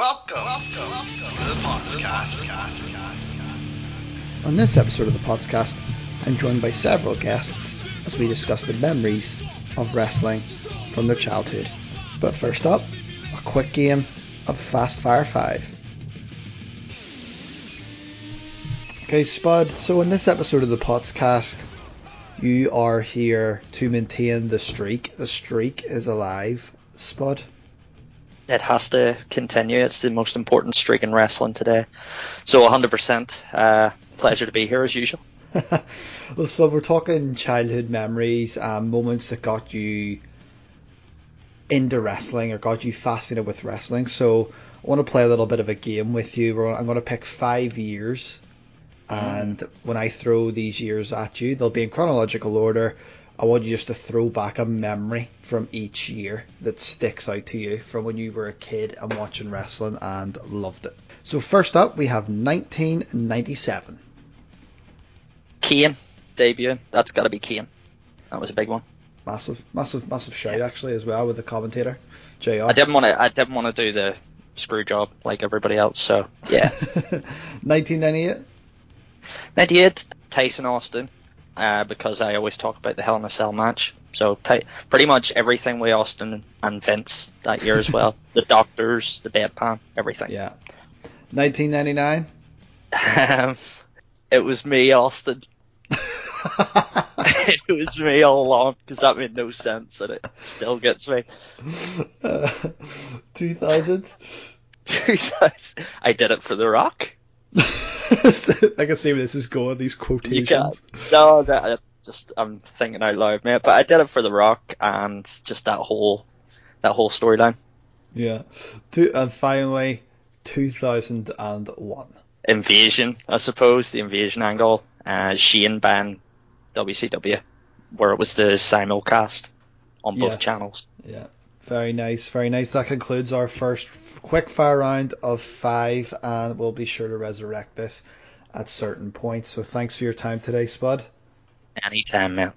Welcome, welcome, welcome to the podcast. On this episode of the podcast, I'm joined by several guests as we discuss the memories of wrestling from their childhood. But first up, a quick game of Fast Fire 5. Okay, Spud, so in this episode of the podcast, you are here to maintain the streak. The streak is alive, Spud. It has to continue. It's the most important streak in wrestling today. So 100%. Uh, pleasure to be here as usual. well, Spud, we're talking childhood memories, um, moments that got you into wrestling or got you fascinated with wrestling. So I want to play a little bit of a game with you. I'm going to pick five years and when I throw these years at you, they'll be in chronological order. I want you just to throw back a memory from each year that sticks out to you from when you were a kid and watching wrestling and loved it. So first up, we have 1997. Kane debut. That's got to be Kane. That was a big one. Massive, massive, massive shout yeah. actually as well with the commentator, Jr. I didn't want to. I didn't want to do the screw job like everybody else. So yeah. 1998. 98, Tyson Austin, uh, because I always talk about the Hell in a Cell match. So ty- pretty much everything with Austin and Vince that year as well. the doctors, the deadpan, everything. Yeah. 1999. Um, it was me, Austin. it was me all along because that made no sense and it still gets me. Uh, 2000. 2000. I did it for The Rock. I can see where this is going. These quotations. No, that, just I'm thinking out loud, mate. But I did it for The Rock and just that whole that whole storyline. Yeah. Two, and finally, 2001. Invasion, I suppose, the invasion angle. Uh, Shane ban WCW, where it was the simulcast on both yes. channels. Yeah. Very nice, very nice. That concludes our first quick fire round of five, and we'll be sure to resurrect this at certain points. So thanks for your time today, Spud. Anytime, man.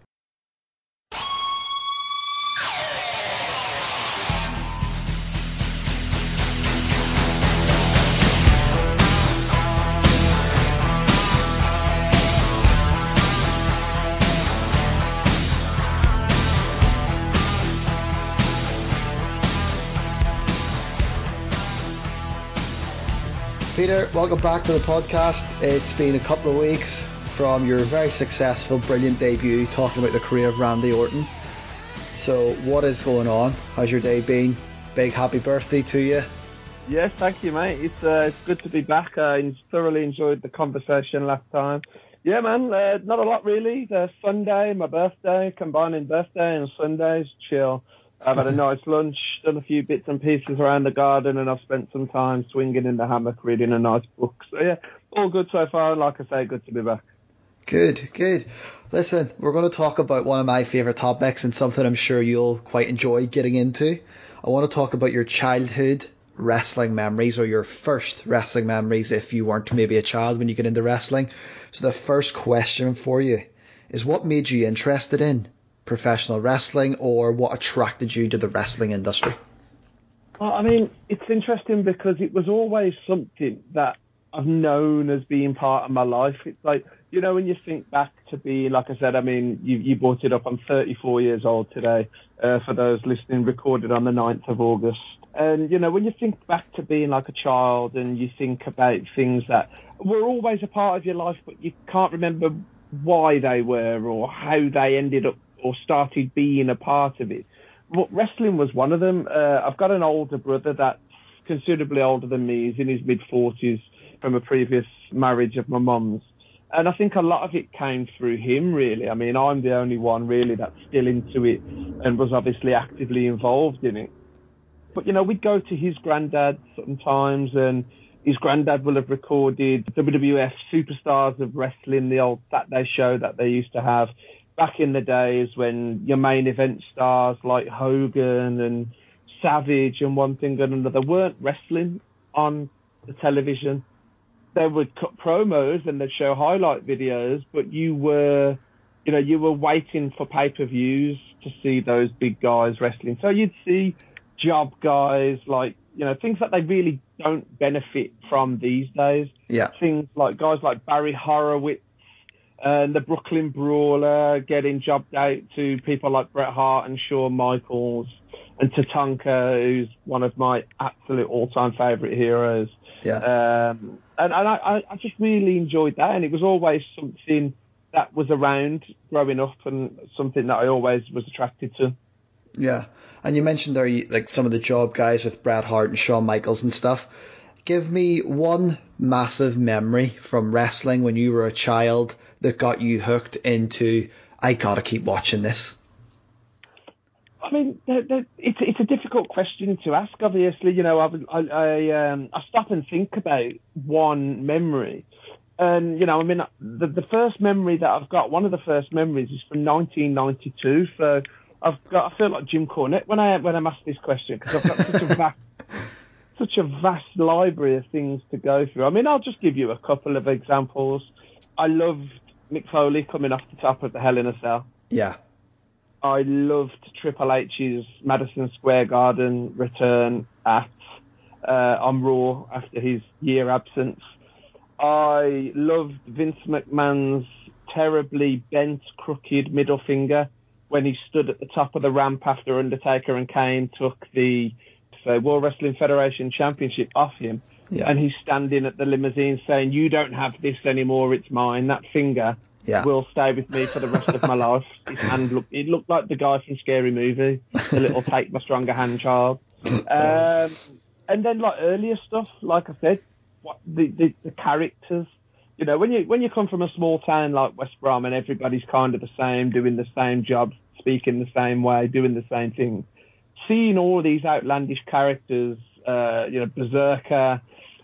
Peter, welcome back to the podcast. It's been a couple of weeks from your very successful, brilliant debut talking about the career of Randy Orton. So, what is going on? How's your day been? Big happy birthday to you. Yes, thank you, mate. It's uh, it's good to be back. I thoroughly enjoyed the conversation last time. Yeah, man, uh, not a lot really. The Sunday, my birthday, combining birthday and Sundays, chill. I've had a nice lunch, done a few bits and pieces around the garden, and I've spent some time swinging in the hammock reading a nice book. So yeah, all good so far. Like I say, good to be back. Good, good. Listen, we're going to talk about one of my favourite topics and something I'm sure you'll quite enjoy getting into. I want to talk about your childhood wrestling memories or your first wrestling memories if you weren't maybe a child when you get into wrestling. So the first question for you is what made you interested in professional wrestling or what attracted you to the wrestling industry? Well, I mean, it's interesting because it was always something that I've known as being part of my life. It's like, you know, when you think back to be, like I said, I mean, you, you brought it up. I'm 34 years old today. Uh, for those listening, recorded on the 9th of August. And, you know, when you think back to being like a child and you think about things that were always a part of your life, but you can't remember why they were or how they ended up or started being a part of it. But wrestling was one of them. Uh, I've got an older brother that's considerably older than me. He's in his mid 40s from a previous marriage of my mum's. And I think a lot of it came through him, really. I mean, I'm the only one really that's still into it and was obviously actively involved in it. But, you know, we'd go to his granddad sometimes and his granddad will have recorded WWF Superstars of Wrestling, the old Saturday show that they used to have back in the days when your main event stars like Hogan and Savage and one thing and another weren't wrestling on the television. They would cut promos and they'd show highlight videos, but you were, you know, you were waiting for pay-per-views to see those big guys wrestling. So you'd see job guys like you know, things that they really don't benefit from these days. Yeah. Things like guys like Barry Horowitz and the Brooklyn Brawler getting jobbed out to people like Bret Hart and Shawn Michaels and Tatanka, who's one of my absolute all-time favourite heroes. Yeah. Um, and and I, I just really enjoyed that, and it was always something that was around growing up, and something that I always was attracted to. Yeah, and you mentioned there like some of the job guys with Bret Hart and Shawn Michaels and stuff. Give me one massive memory from wrestling when you were a child that got you hooked into. I gotta keep watching this. I mean, it's it's a difficult question to ask. Obviously, you know, I I I, um, I stop and think about one memory, and you know, I mean, the the first memory that I've got, one of the first memories is from 1992. So I've got, I feel like Jim Cornette when I when I'm asked this question because I've got such a vast such a vast library of things to go through. I mean, I'll just give you a couple of examples. I loved Mick Foley coming off the top of the Hell in a Cell. Yeah. I loved Triple H's Madison Square Garden return at uh, on Raw after his year absence. I loved Vince McMahon's terribly bent, crooked middle finger when he stood at the top of the ramp after Undertaker and Kane took the uh, World Wrestling Federation Championship off him. Yeah. And he's standing at the limousine saying, You don't have this anymore, it's mine. That finger Yeah. will stay with me for the rest of my life. His hand looked, it looked like the guy from Scary Movie, the little take my stronger hand child. Um, and then like earlier stuff, like I said, what the, the, the characters, you know, when you, when you come from a small town like West Brom and everybody's kind of the same, doing the same job, speaking the same way, doing the same thing, seeing all these outlandish characters, uh, you know, Berserker,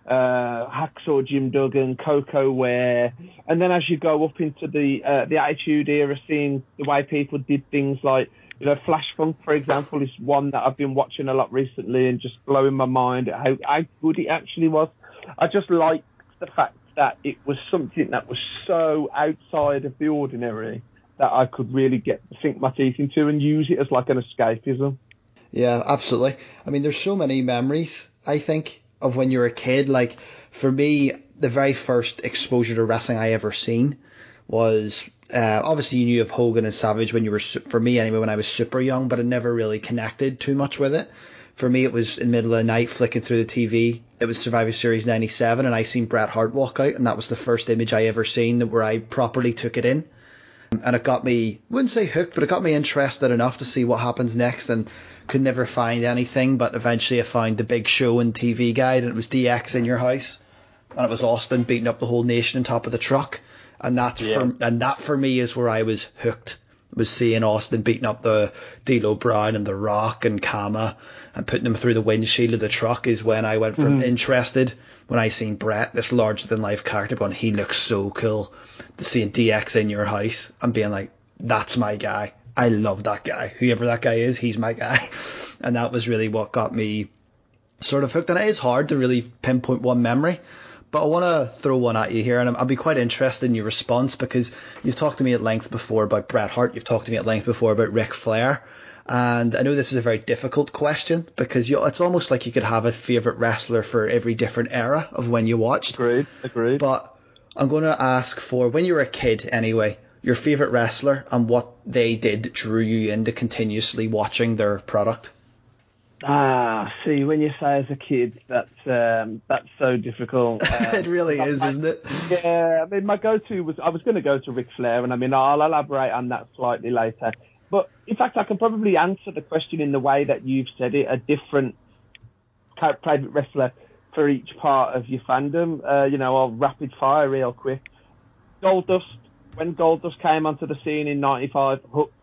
uh, Hacksaw Jim Duggan, Koko Ware, and then as you go up into the uh, the Attitude Era, seeing the way people did things like you know Flash Funk, for example, is one that I've been watching a lot recently and just blowing my mind at how, how good it actually was. I just liked the fact that it was something that was so outside of the ordinary that I could really get sink my teeth into and use it as like an escapism. Yeah, absolutely. I mean, there's so many memories, I think, of when you were a kid. Like, for me, the very first exposure to wrestling I ever seen was uh, obviously you knew of Hogan and Savage when you were, for me anyway, when I was super young, but I never really connected too much with it. For me, it was in the middle of the night flicking through the TV. It was Survivor Series 97, and I seen Bret Hart walk out, and that was the first image I ever seen that where I properly took it in. And it got me, wouldn't say hooked, but it got me interested enough to see what happens next, and could never find anything. But eventually, I found the Big Show and TV Guide, and it was DX in your house, and it was Austin beating up the whole nation on top of the truck, and that's Yeah. for and that for me is where I was hooked. Was seeing Austin beating up the D'Lo Brown and the Rock and Kama and putting them through the windshield of the truck is when I went from mm-hmm. interested when I seen Bret, this larger than life character, going he looks so cool. To seeing DX in your house and being like, that's my guy. I love that guy. Whoever that guy is, he's my guy. And that was really what got me sort of hooked. And it is hard to really pinpoint one memory. But I want to throw one at you here, and I'll be quite interested in your response because you've talked to me at length before about Bret Hart, you've talked to me at length before about Ric Flair, and I know this is a very difficult question because you, it's almost like you could have a favorite wrestler for every different era of when you watched. Agreed, agreed. But I'm going to ask for when you were a kid anyway, your favorite wrestler and what they did drew you into continuously watching their product. Ah, see, when you say as a kid, that's um, that's so difficult. Uh, it really is, my- isn't it? Yeah, I mean, my go-to was I was going to go to Ric Flair, and I mean, I'll elaborate on that slightly later. But in fact, I can probably answer the question in the way that you've said it: a different private wrestler for each part of your fandom. Uh, you know, I'll rapid fire real quick. Goldust, when Goldust came onto the scene in '95, hooked.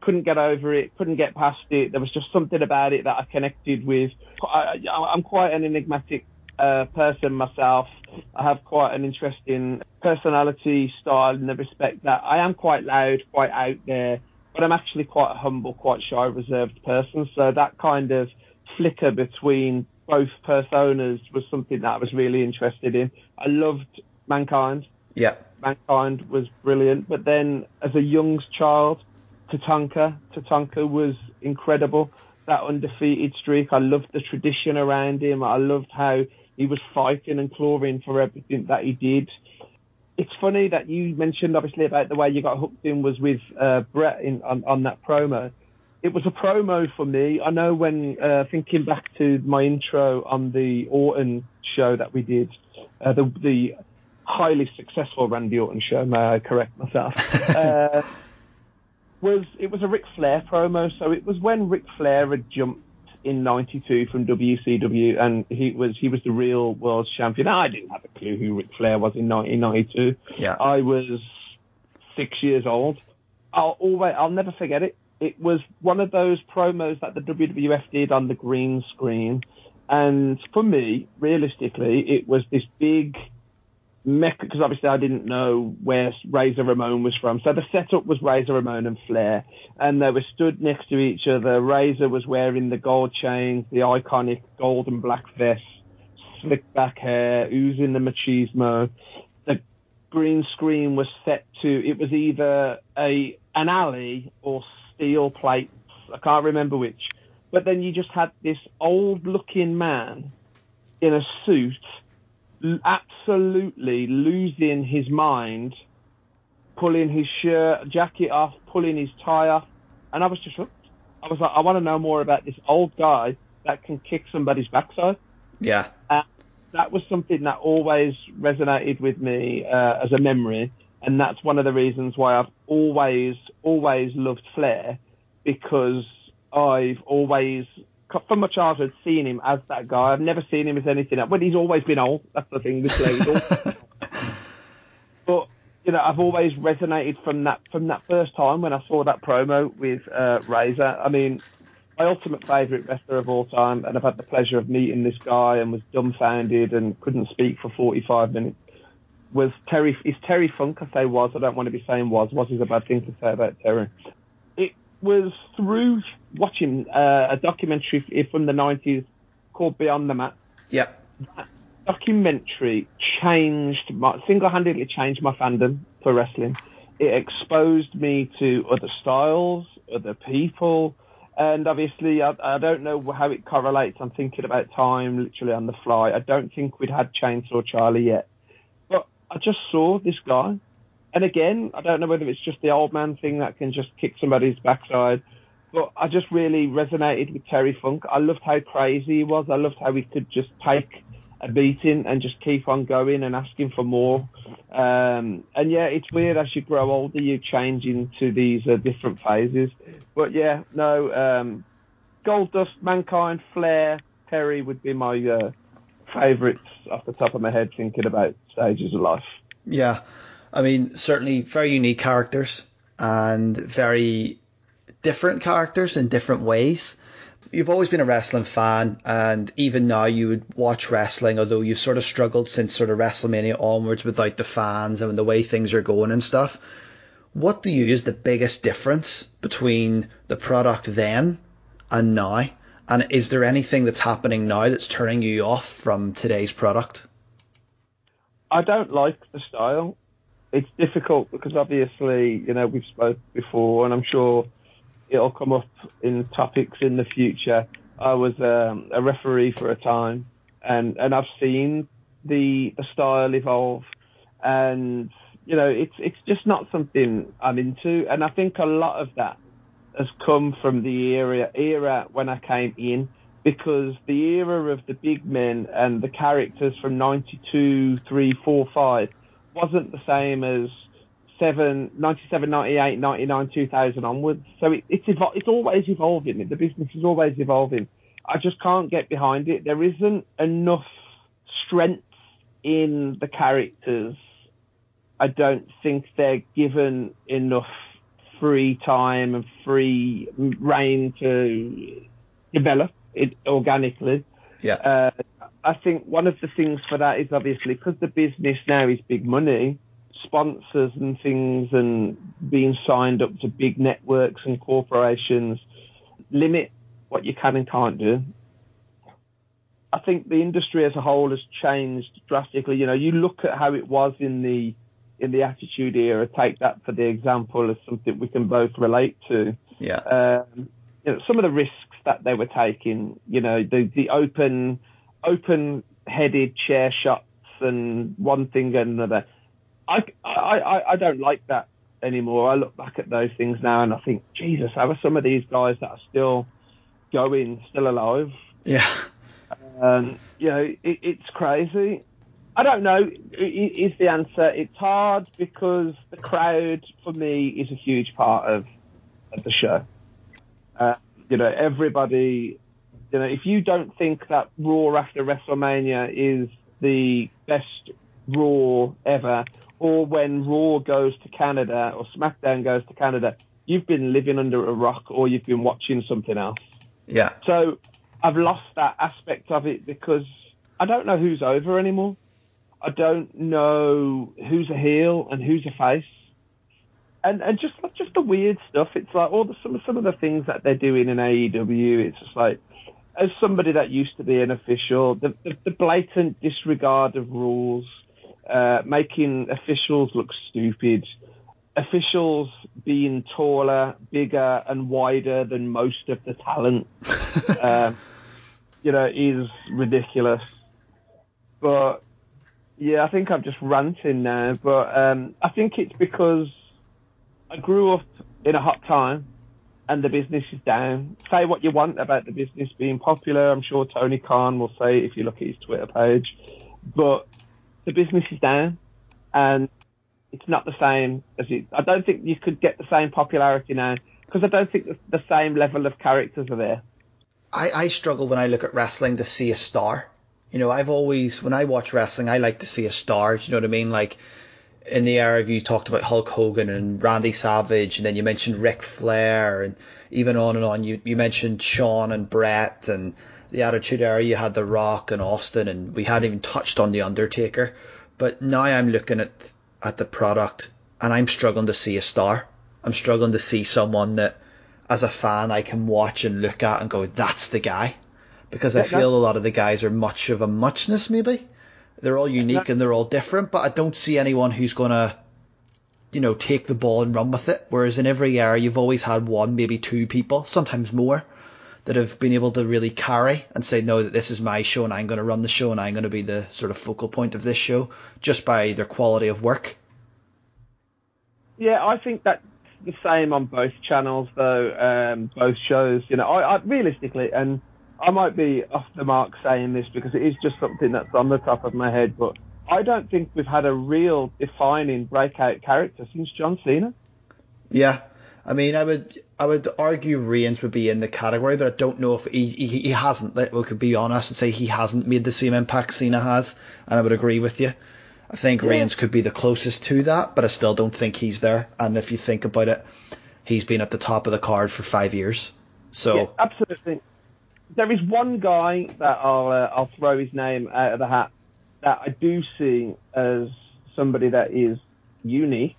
Couldn't get over it, couldn't get past it. There was just something about it that I connected with. I, I'm quite an enigmatic uh, person myself. I have quite an interesting personality style in the respect that I am quite loud, quite out there, but I'm actually quite a humble, quite shy, reserved person. So that kind of flicker between both personas was something that I was really interested in. I loved Mankind. Yeah. Mankind was brilliant. But then as a young child, Tatanka, Tatanka was incredible. that undefeated streak. I loved the tradition around him. I loved how he was fighting and clawing for everything that he did. It's funny that you mentioned obviously about the way you got hooked in was with uh, Bret in, on, on that promo. It was a promo for me. I know when uh, thinking back to my intro on the Orton show that we did, uh, the, the highly successful Randy Orton show, may I correct myself, uh, was it was a Ric Flair promo. So it was when Ric Flair had jumped in '92 from WCW, and he was he was the real world champion. I didn't have a clue who Ric Flair was in 1992. Yeah. I was six years old. I'll always I'll never forget it. It was one of those promos that the WWF did on the green screen, and for me, realistically, it was this big because obviously I didn't know where Razor Ramon was from. So the setup was Razor Ramon and Flair, and they were stood next to each other. Razor was wearing the gold chains, the iconic gold and black vest, slick back hair, oozing the machismo. The green screen was set to it was either a an alley or steel plates. I can't remember which. But then you just had this old looking man in a suit absolutely losing his mind, pulling his shirt, jacket off, pulling his tie off, and I was just. I was like, I want to know more about this old guy that can kick somebody's backside. Yeah. And that was something that always resonated with me uh, as a memory, and that's one of the reasons why I've always, always loved Flair because I've always from my childhood seen him as that guy. I've never seen him as anything else. Well, he's always been old. That's the thing with Blade. but you know, I've always resonated from that from that first time when I saw that promo with uh, Razor. I mean, my ultimate favourite wrestler of all time, and I've had the pleasure of meeting this guy and was dumbfounded and couldn't speak for 45 minutes. Was Terry? Is Terry Funk? I say was. I don't want to be saying was. Was is a bad thing to say about Terry. Was through watching uh, a documentary from the 90s called Beyond the Mat. Yep. That documentary changed my, single-handedly changed my fandom for wrestling. It exposed me to other styles, other people, and obviously I, I don't know how it correlates. I'm thinking about time literally on the fly. I don't think we'd had Chainsaw Charlie yet, but I just saw this guy. And again, I don't know whether it's just the old man thing that can just kick somebody's backside but I just really resonated with Terry Funk. I loved how crazy he was. I loved how he could just take a beating and just keep on going and asking for more. Um, and yeah, it's weird as you grow older, you change into these uh, different phases. But yeah, no, um, Goldust, Mankind, Flair, Terry would be my uh, favourites off the top of my head thinking about stages of life. Yeah, I mean, certainly very unique characters and very different characters in different ways. You've always been a wrestling fan, and even now you would watch wrestling, although you've sort of struggled since sort of WrestleMania onwards without the fans and the way things are going and stuff. What do you is the biggest difference between the product then and now? And is there anything that's happening now that's turning you off from today's product? I don't like the style. It's difficult because obviously, you know, we've spoke before, and I'm sure it'll come up in topics in the future. I was um, a referee for a time, and and I've seen the the style evolve, and you know it's it's just not something I'm into, and I think a lot of that has come from the era era when I came in because the era of the big men and the characters from 92, 3, 4, 5 wasn't the same as 97, 97, 98, 99, 2000 onwards. So it, it's evol- it's always evolving. The business is always evolving. I just can't get behind it. There isn't enough strength in the characters. I don't think they're given enough free time and free reign to develop it organically. Yeah. Uh, I think one of the things for that is obviously because the business now is big money sponsors and things and being signed up to big networks and corporations limit what you can and can't do. I think the industry as a whole has changed drastically. You know, you look at how it was in the in the Attitude Era. Take that for the example as something we can both relate to. Yeah. Um, you know, some of the risks that they were taking. You know, the the open open headed chair shots and one thing and another. I, I, I, I don't like that anymore. I look back at those things now and I think, Jesus, how are some of these guys that are still going, still alive? Yeah. Um, you know, it, it's crazy. I don't know. Is the answer? It's hard because the crowd for me is a huge part of, of the show. Uh, you know, everybody. You know, if you don't think that Raw after WrestleMania is the best Raw ever, or when Raw goes to Canada or SmackDown goes to Canada, you've been living under a rock or you've been watching something else. Yeah. So I've lost that aspect of it because I don't know who's over anymore. I don't know who's a heel and who's a face. And and just just the weird stuff. It's like all the some some of the things that they're doing in AEW. It's just like as somebody that used to be an official, the the, the blatant disregard of rules, uh, making officials look stupid, officials being taller, bigger, and wider than most of the talent. um, you know, is ridiculous. But yeah, I think I'm just ranting now, but um, I think it's because I grew up in a hot time and the business is down. Say what you want about the business being popular. I'm sure Tony Khan will say if you look at his Twitter page, but the business is down and it's not the same as it. I don't think you could get the same popularity now because I don't think the, the same level of characters are there. I, I struggle when I look at wrestling to see a star. You know, I've always, when I watch wrestling, I like to see a star. Do you know what I mean? Like, in the era you talked about Hulk Hogan and Randy Savage, and then you mentioned Ric Flair, and even on and on. You, you mentioned Shawn and Bret, and the Attitude Era, you had The Rock and Austin, and we hadn't even touched on The Undertaker. But now I'm looking at, at the product, and I'm struggling to see a star. I'm struggling to see someone that, as a fan, I can watch and look at and go, that's the guy because I feel a lot of the guys are much of a muchness. Maybe they're all unique and they're all different, but I don't see anyone who's gonna, you know, take the ball and run with it. Whereas in every era, you've always had one, maybe two people, sometimes more, that have been able to really carry and say, no, that this is my show and I'm going to run the show and I'm going to be the sort of focal point of this show just by their quality of work. Yeah, I think that's the same on both channels, though. Um, both shows, you know, I, I realistically, and I might be off the mark saying this because it is just something that's on the top of my head, but I don't think we've had a real defining breakout character since John Cena. Yeah. I mean, I would I would argue Reigns would be in the category, but I don't know if he he, he hasn't. Like, we could be honest and say he hasn't made the same impact Cena has, and I would agree with you. I think Yeah. Reigns could be the closest to that, but I still don't think he's there. And if you think about it, he's been at the top of the card for five years. So Yeah, absolutely. There is one guy that I'll uh, I'll throw his name out of the hat that I do see as somebody that is unique.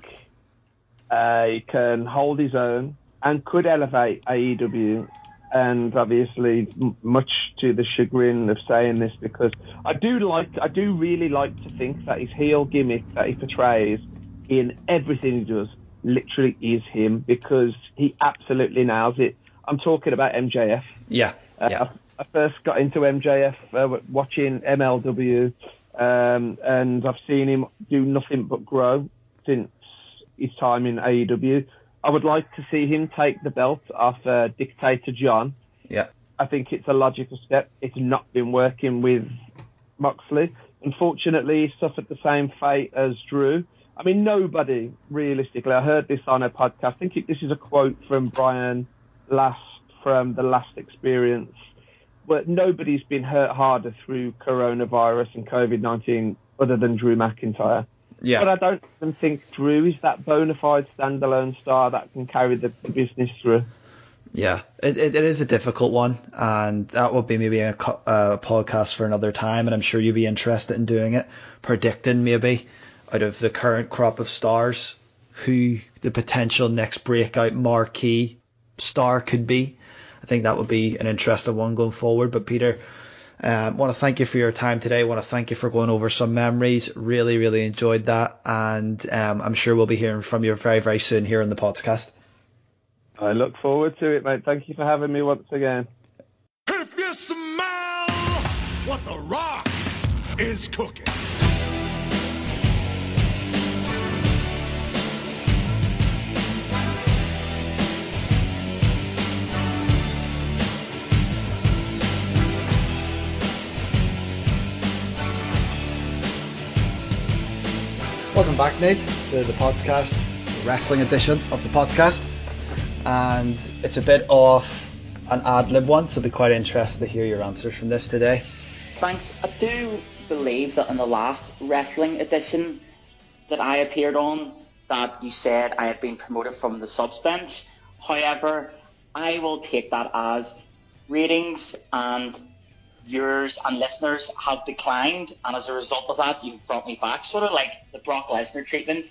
Uh, he can hold his own and could elevate AEW. And obviously, m- much to the chagrin of saying this, because I do like, I do really like to think that his heel gimmick that he portrays in everything he does literally is him because he absolutely nails it. I'm talking about MJF. yeah, yeah, I, I first got into MJF uh, watching MLW, um, and I've seen him do nothing but grow since his time in AEW. I would like to see him take the belt off uh, Dictator John. yeah, I think it's a logical step. It's not been working with Moxley. Unfortunately, he suffered the same fate as Drew. I mean, nobody realistically. I heard this on a podcast. I think it, this is a quote from Brian Last from the Last Experience, but nobody's been hurt harder through coronavirus and COVID nineteen other than Drew McIntyre. yeah. But I don't even think Drew is that bona fide standalone star that can carry the, the business through. Yeah, it, it, it is a difficult one, and that will be maybe a, a podcast for another time, and I'm sure you'd be interested in doing it, predicting maybe out of the current crop of stars who the potential next breakout marquee star could be. I think that would be an interesting one going forward. But Peter, I um, want to thank you for your time today. I want to thank you for going over some memories. Really, really enjoyed that, and um, I'm sure we'll be hearing from you very, very soon here on the podcast. I look forward to it, mate. Thank you for having me once again. If you smell what the rock is cooking. Welcome back, Neil, to the podcast, the wrestling edition of the podcast. And it's a bit of an ad lib one, so I'll be quite interested to hear your answers from this today. Thanks. I do believe that in the last wrestling edition that I appeared on, that you said I had been promoted from the subs bench. However, I will take that as ratings and viewers and listeners have declined, and as a result of that, you've brought me back, sort of like the Brock Lesnar treatment.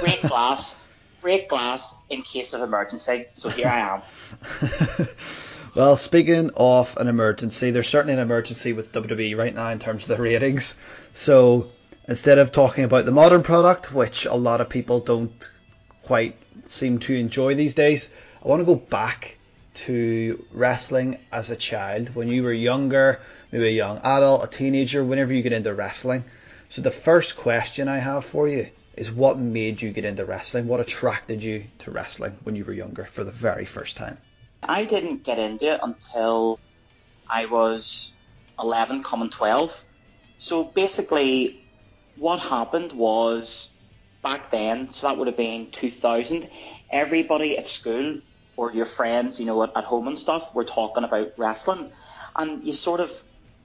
Break glass, break glass in case of emergency. So here I am. well, speaking of an emergency, there's certainly an emergency with WWE right now in terms of the ratings. So instead of talking about the modern product, which a lot of people don't quite seem to enjoy these days, I want to go back to wrestling as a child when you were younger, maybe a young adult, a teenager, whenever you get into wrestling. So the first question I have for you is what made you get into wrestling? What attracted you to wrestling when you were younger for the very first time? I didn't get into it until I was 11, coming 12. So basically, what happened was back then, so that would have been 2000, everybody at school or your friends, you know, at, at home and stuff, were talking about wrestling, and you sort of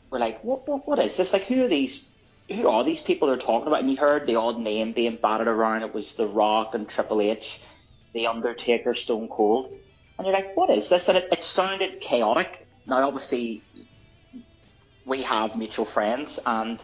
were like, what, what, what is this? Like, who are these? Who are these people they're talking about? And you heard the odd name being batted around. It was The Rock and Triple H, The Undertaker, Stone Cold, and you're like, what is this? And it, it sounded chaotic. Now, obviously, we have mutual friends, and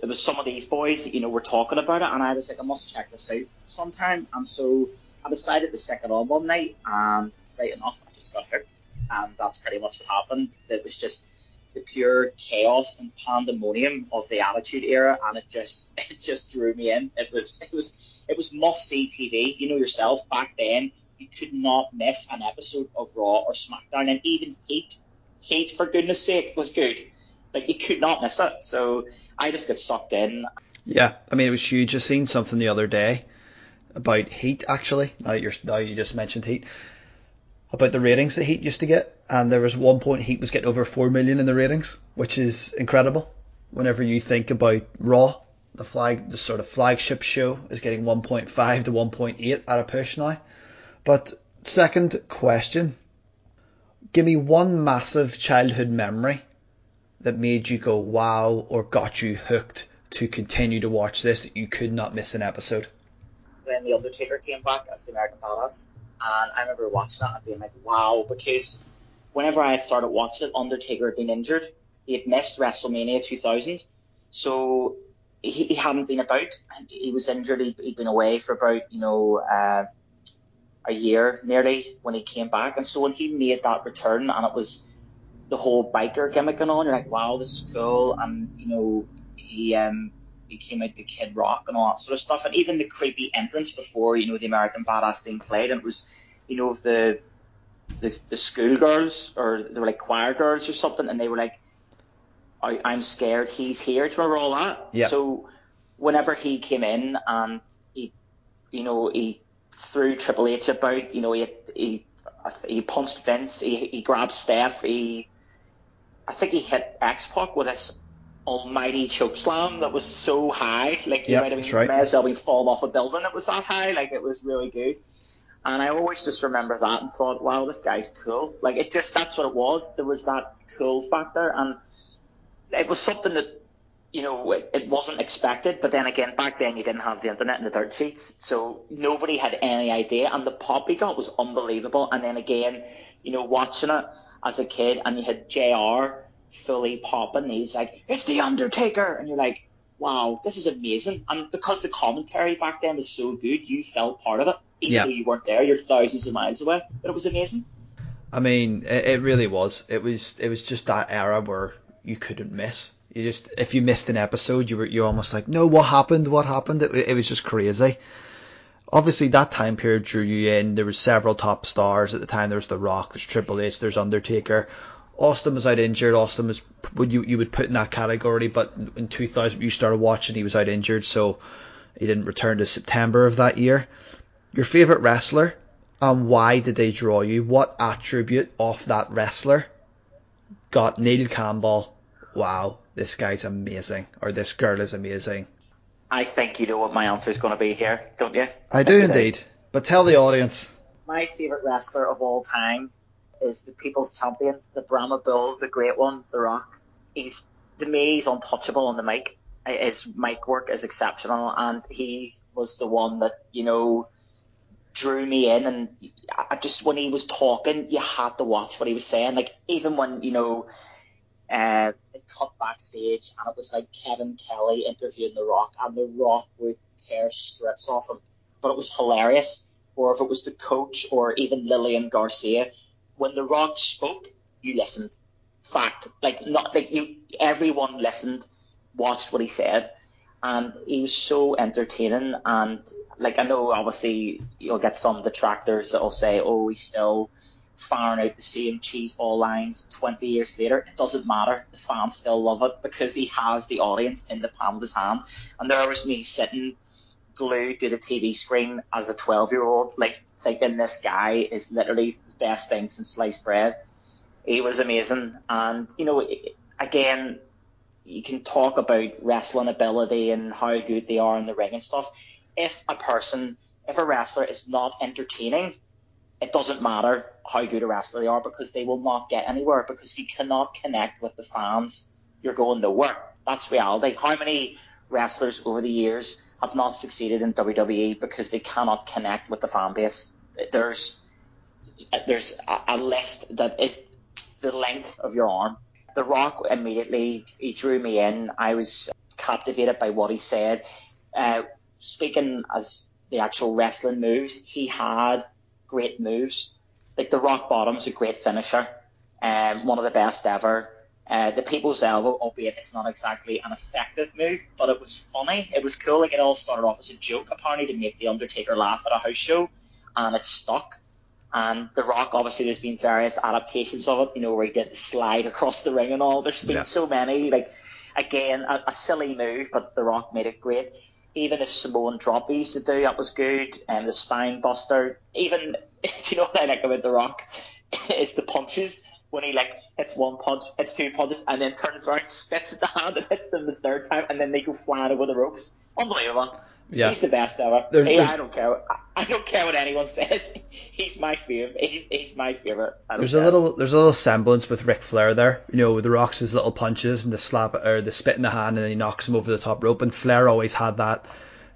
there was some of these boys that you know were talking about it, and I was like, I must check this out sometime, and so I decided to stick it on one night, and right enough, I just got hooked, and that's pretty much what happened. It was just the pure chaos and pandemonium of the Attitude Era, and it just it just drew me in. It was it was it was must see TV. You know yourself back then, you could not miss an episode of Raw or SmackDown, and even Heat, Heat for goodness sake was good. Like you could not miss it. So I just got sucked in. Yeah, I mean it was huge. I seen something the other day about Heat actually. Now you're now you just mentioned Heat about the ratings that Heat used to get, and there was one point Heat was getting over four million in the ratings, which is incredible. Whenever you think about Raw, the flag, the sort of flagship show is getting 1.5 to 1.8 at a push now. But second question, give me one massive childhood memory that made you go wow or got you hooked to continue to watch this that you could not miss an episode when The Undertaker came back as the American Badass. And I remember watching that and being like, wow, because whenever I had started watching it, Undertaker had been injured. He had missed WrestleMania 2000. So he, he hadn't been about. He was injured. He'd, he'd been away for about, you know, uh, a year nearly when he came back. And so when he made that return and it was the whole biker gimmick and on, you're like, wow, this is cool. And, you know, he, um, he came out the Kid Rock and all that sort of stuff, and even the creepy entrance before you know the American Badass thing played, and it was you know the the, the schoolgirls or they were like choir girls or something, and they were like, I, I'm scared, he's here. Do you remember all that? Yeah. So whenever he came in and he, you know, he threw Triple H about, you know, he he he punched Vince, he he grabbed Steph, he I think he hit X Pac with his almighty choke slam that was so high, like you Yep, might have been, right. may as well be falling off a building. It was that high, like it was really good. And I always just remember that and thought, wow, this guy's cool. Like it just that's what it was. There was that cool factor, and it was something that you know it, it wasn't expected. But then again, back then you didn't have the internet and the dirt sheets, so nobody had any idea. And the pop he got was unbelievable. And then again, you know, watching it as a kid, and you had Jr. fully popping. He's like, "It's the Undertaker," and you're like, "Wow, this is amazing!" And because the commentary back then was so good, you felt part of it, even Yeah. though you weren't there. You're thousands of miles away, but it was amazing. I mean, it, it really was. It was it was just that era where you couldn't miss. You just if you missed an episode, you were you almost like, no, what happened? What happened? It, it was just crazy. Obviously, that time period drew you in. There was several top stars at the time. There was The Rock, there's Triple H, there's Undertaker. Austin was out injured. Austin was would you you would put in that category, but in 2000 you started watching, he was out injured, so he didn't return to September of that year. Your favorite wrestler, and why did they draw you? What attribute of that wrestler got Neil Campbell? Wow, this guy's amazing, or this girl is amazing. I think you know what my answer is going to be here, don't you? I do indeed, but tell the audience. My favourite wrestler of all time is the People's Champion, the Brahma Bull, the Great One, The Rock. He's to me, he's untouchable on the mic. His mic work is exceptional, and he was the one that you know drew me in. And I just when he was talking, you had to watch what he was saying. Like even when you know. Uh, it cut backstage and it was like Kevin Kelly interviewing The Rock and The Rock would tear strips off him. But it was hilarious. Or if it was the coach or even Lillian Garcia, when The Rock spoke, you listened. Fact, like not like you, everyone listened, watched what he said, and he was so entertaining. And like I know, obviously you'll get some detractors that'll say, "Oh, he's still firing out the same cheeseball lines 20 years later." It doesn't matter. The fans still love it because he has the audience in the palm of his hand. And there was me sitting glued to the TV screen as a 12 year old, like thinking this guy is literally best thing since sliced bread. He was amazing, and you know, again, you can talk about wrestling ability and how good they are in the ring and stuff. If a person, if a wrestler is not entertaining, it doesn't matter how good a wrestler they are because they will not get anywhere because if you cannot connect with the fans, you're going nowhere. That's reality. How many wrestlers over the years have not succeeded in WWE because they cannot connect with the fan base? There's there's a, list that is the length of your arm. The Rock immediately he drew me in. I was captivated by what he said. Uh, speaking as the actual wrestling moves, he had great moves. Like the rock bottom is a great finisher, um, one of the best ever. Uh, the people's elbow, albeit it's not exactly an effective move, but it was funny. It was cool. Like it all started off as a joke, apparently, to make the Undertaker laugh at a house show, and it stuck. And The Rock, obviously, there's been various adaptations of it, you know, where he did the slide across the ring and all. There's been Yeah. so many. Like, again, a, a silly move, but The Rock made it great. Even the Samoan drop he used to do, that was good. And the spine buster. Even, do you know what I like about The Rock? is the punches. When he like hits one punch, hits two punches, and then turns around, spits at the hand, and hits them the third time, and then they go flying over the ropes. Unbelievable. Yeah. He's the best ever. There's- Hey, there's- I don't care. I, don't care what anyone says. He's my favorite. He's, he's my favorite. There's a little there's a little semblance with Ric Flair there, you know, with the rocks his little punches and the slap or the spit in the hand and then he knocks him over the top rope and Flair always had that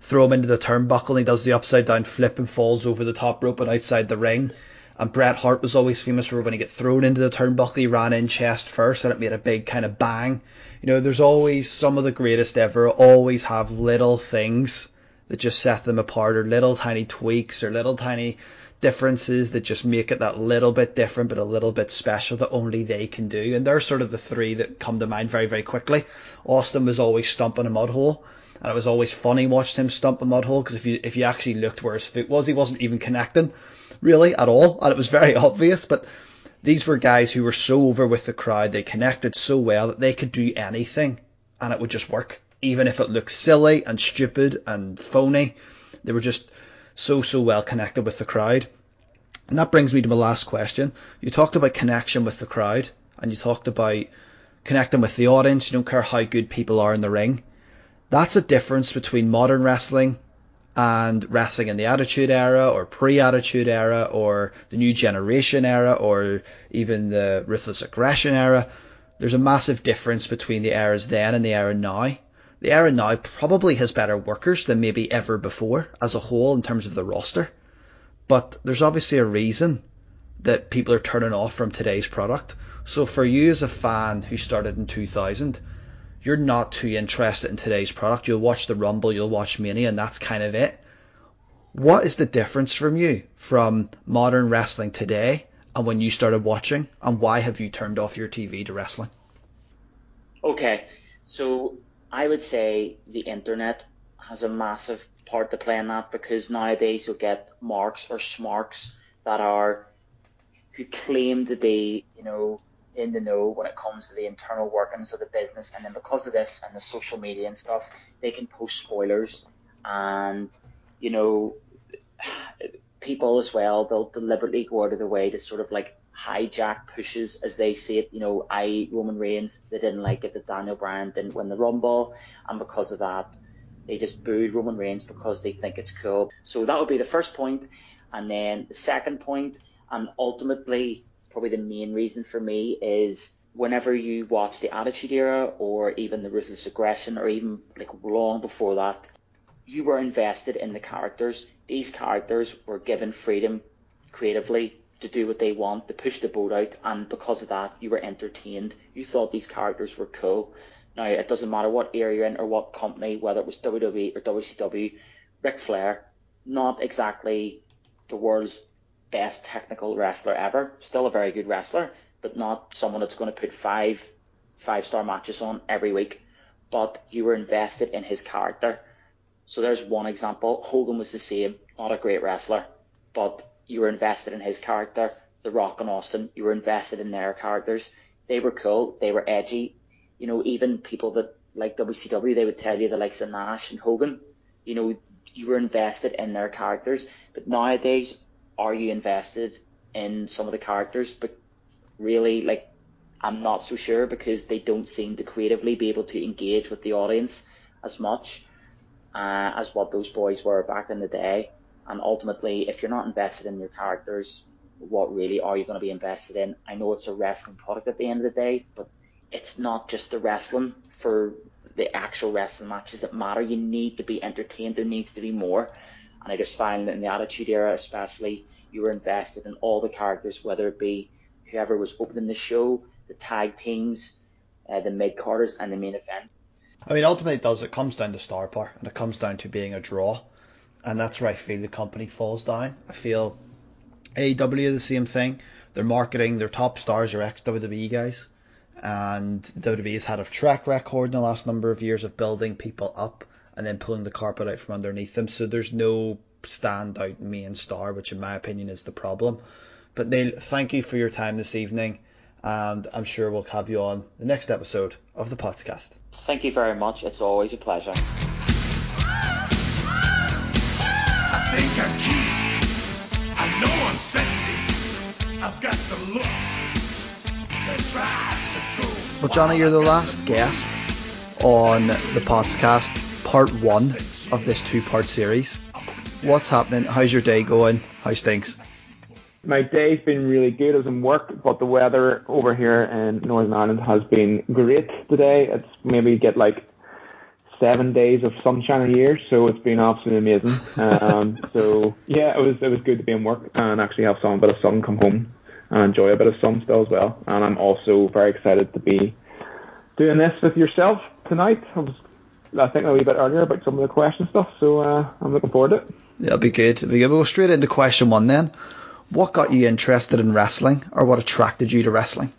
throw him into the turnbuckle and he does the upside down flip and falls over the top rope and outside the ring. And Bret Hart was always famous for when he get thrown into the turnbuckle he ran in chest first and it made a big kind of bang. You know, there's always some of the greatest ever always have little things that just set them apart or little tiny tweaks or little tiny differences that just make it that little bit different but a little bit special that only they can do. And they're sort of the three that come to mind very, very quickly. Austin was always stumping a mud hole. And it was always funny watching him stump a mud hole because if you if you actually looked where his foot was, he wasn't even connecting really at all, and it was very obvious. But these were guys who were so over with the crowd, they connected so well that they could do anything, and it would just work, even if it looked silly and stupid and phony. They were just so so well connected with the crowd. And that brings me to my last question. You talked about connection with the crowd, and you talked about connecting with the audience. You don't care how good people are in the ring. That's a difference between modern wrestling and wrestling in the Attitude Era or pre-Attitude Era or the New Generation Era or even the Ruthless Aggression Era. There's a massive difference between the eras then and the era now. The era now probably has better workers than maybe ever before as a whole in terms of the roster. But there's obviously a reason that people are turning off from today's product. So for you as a fan who started in 2000, you're not too interested in today's product. You'll watch the Rumble, you'll watch Mania, and that's kind of it. What is the difference from you from modern wrestling today and when you started watching, and why have you turned off your TV to wrestling? Okay, so I would say the internet has a massive part to play in that because nowadays you'll get marks or smarks that are who claim to be, you know, in the know when it comes to the internal workings of the business, and then because of this and the social media and stuff, they can post spoilers, and you know, people as well they'll deliberately go out of their way to sort of like hijack pushes as they see it. You know, I Roman Reigns they didn't like it that Daniel Bryan didn't win the Rumble, and because of that, they just booed Roman Reigns because they think it's cool. So that would be the first point, and then the second point, and ultimately probably the main reason for me is whenever you watch the Attitude Era or even the Ruthless Aggression or even like long before that, you were invested in the characters. These characters were given freedom creatively to do what they want, to push the boat out, and because of that, you were entertained. You thought these characters were cool. Now, it doesn't matter what area you're in or what company, whether it was WWE or WCW, Ric Flair, not exactly the world's best technical wrestler ever. Still a very good wrestler, but not someone that's going to put five five star matches on every week. But you were invested in his character. So there's one example. Hogan was the same, not a great wrestler, but you were invested in his character. The Rock and Austin, you were invested in their characters. They were cool. They were edgy. You know, even people that like WCW, they would tell you the likes of Nash and Hogan. You know, you were invested in their characters. But nowadays, are you invested in some of the characters? But really, like, I'm not so sure because they don't seem to creatively be able to engage with the audience as much uh, as what those boys were back in the day. And ultimately, if you're not invested in your characters, what really are you going to be invested in? I know it's a wrestling product at the end of the day, but it's not just the wrestling for the actual wrestling matches that matter. You need to be entertained. There needs to be more. And I just find that in the Attitude Era, especially, you were invested in all the characters, whether it be whoever was opening the show, the tag teams, uh, the mid carders, and the main event. I mean, ultimately, it does. It comes down to star power, and it comes down to being a draw, and that's where I feel the company falls down. I feel AEW the same thing. Their marketing, their top stars are ex WWE guys, and WWE has had a track record in the last number of years of building people up and then pulling the carpet out from underneath them. So there's no standout main star, which in my opinion is the problem. But Neil, thank you for your time this evening, and I'm sure we'll have you on the next episode of the podcast. Thank you very much. It's always a pleasure. I think I'm cute. I know I'm sexy. I've got the look that drives a girl. Well, Johnny, you're the last guest on the podcast, part one of this two part series. What's happening? How's your day going? How's things? My day's been really good. I was in work, but the weather over here in Northern Ireland has been great today. It's maybe get like seven days of sunshine a year, so it's been absolutely amazing. Um, so yeah, it was it was good to be in work and actually have some bit of sun come home and enjoy a bit of sun still as well. And I'm also very excited to be doing this with yourself tonight. I was I think a wee bit earlier about some of the question stuff, so uh, I'm looking forward to it. Yeah, it'll be good. It'll be good. We'll go straight into question one then. What got you interested in wrestling, or what attracted you to wrestling?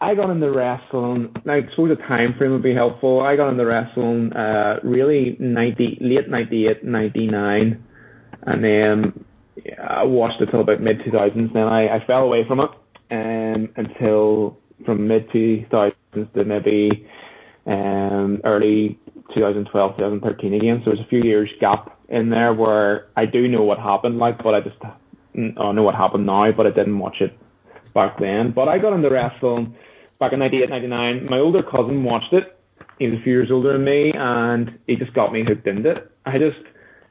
I got into wrestling. Now, I suppose a time frame would be helpful. I got into wrestling uh, really 90, late 98, 99, and then yeah, I watched it till about mid 2000s. Then I, I fell away from it um, until from mid 2000s to maybe um, early 2012, 2013 again. So there's a few years gap in there where I do know what happened, like, but I just I know what happened now, but I didn't watch it back then. But I got into wrestling back in 98, 99. My older cousin watched it. He was a few years older than me, and he just got me hooked into it. I just,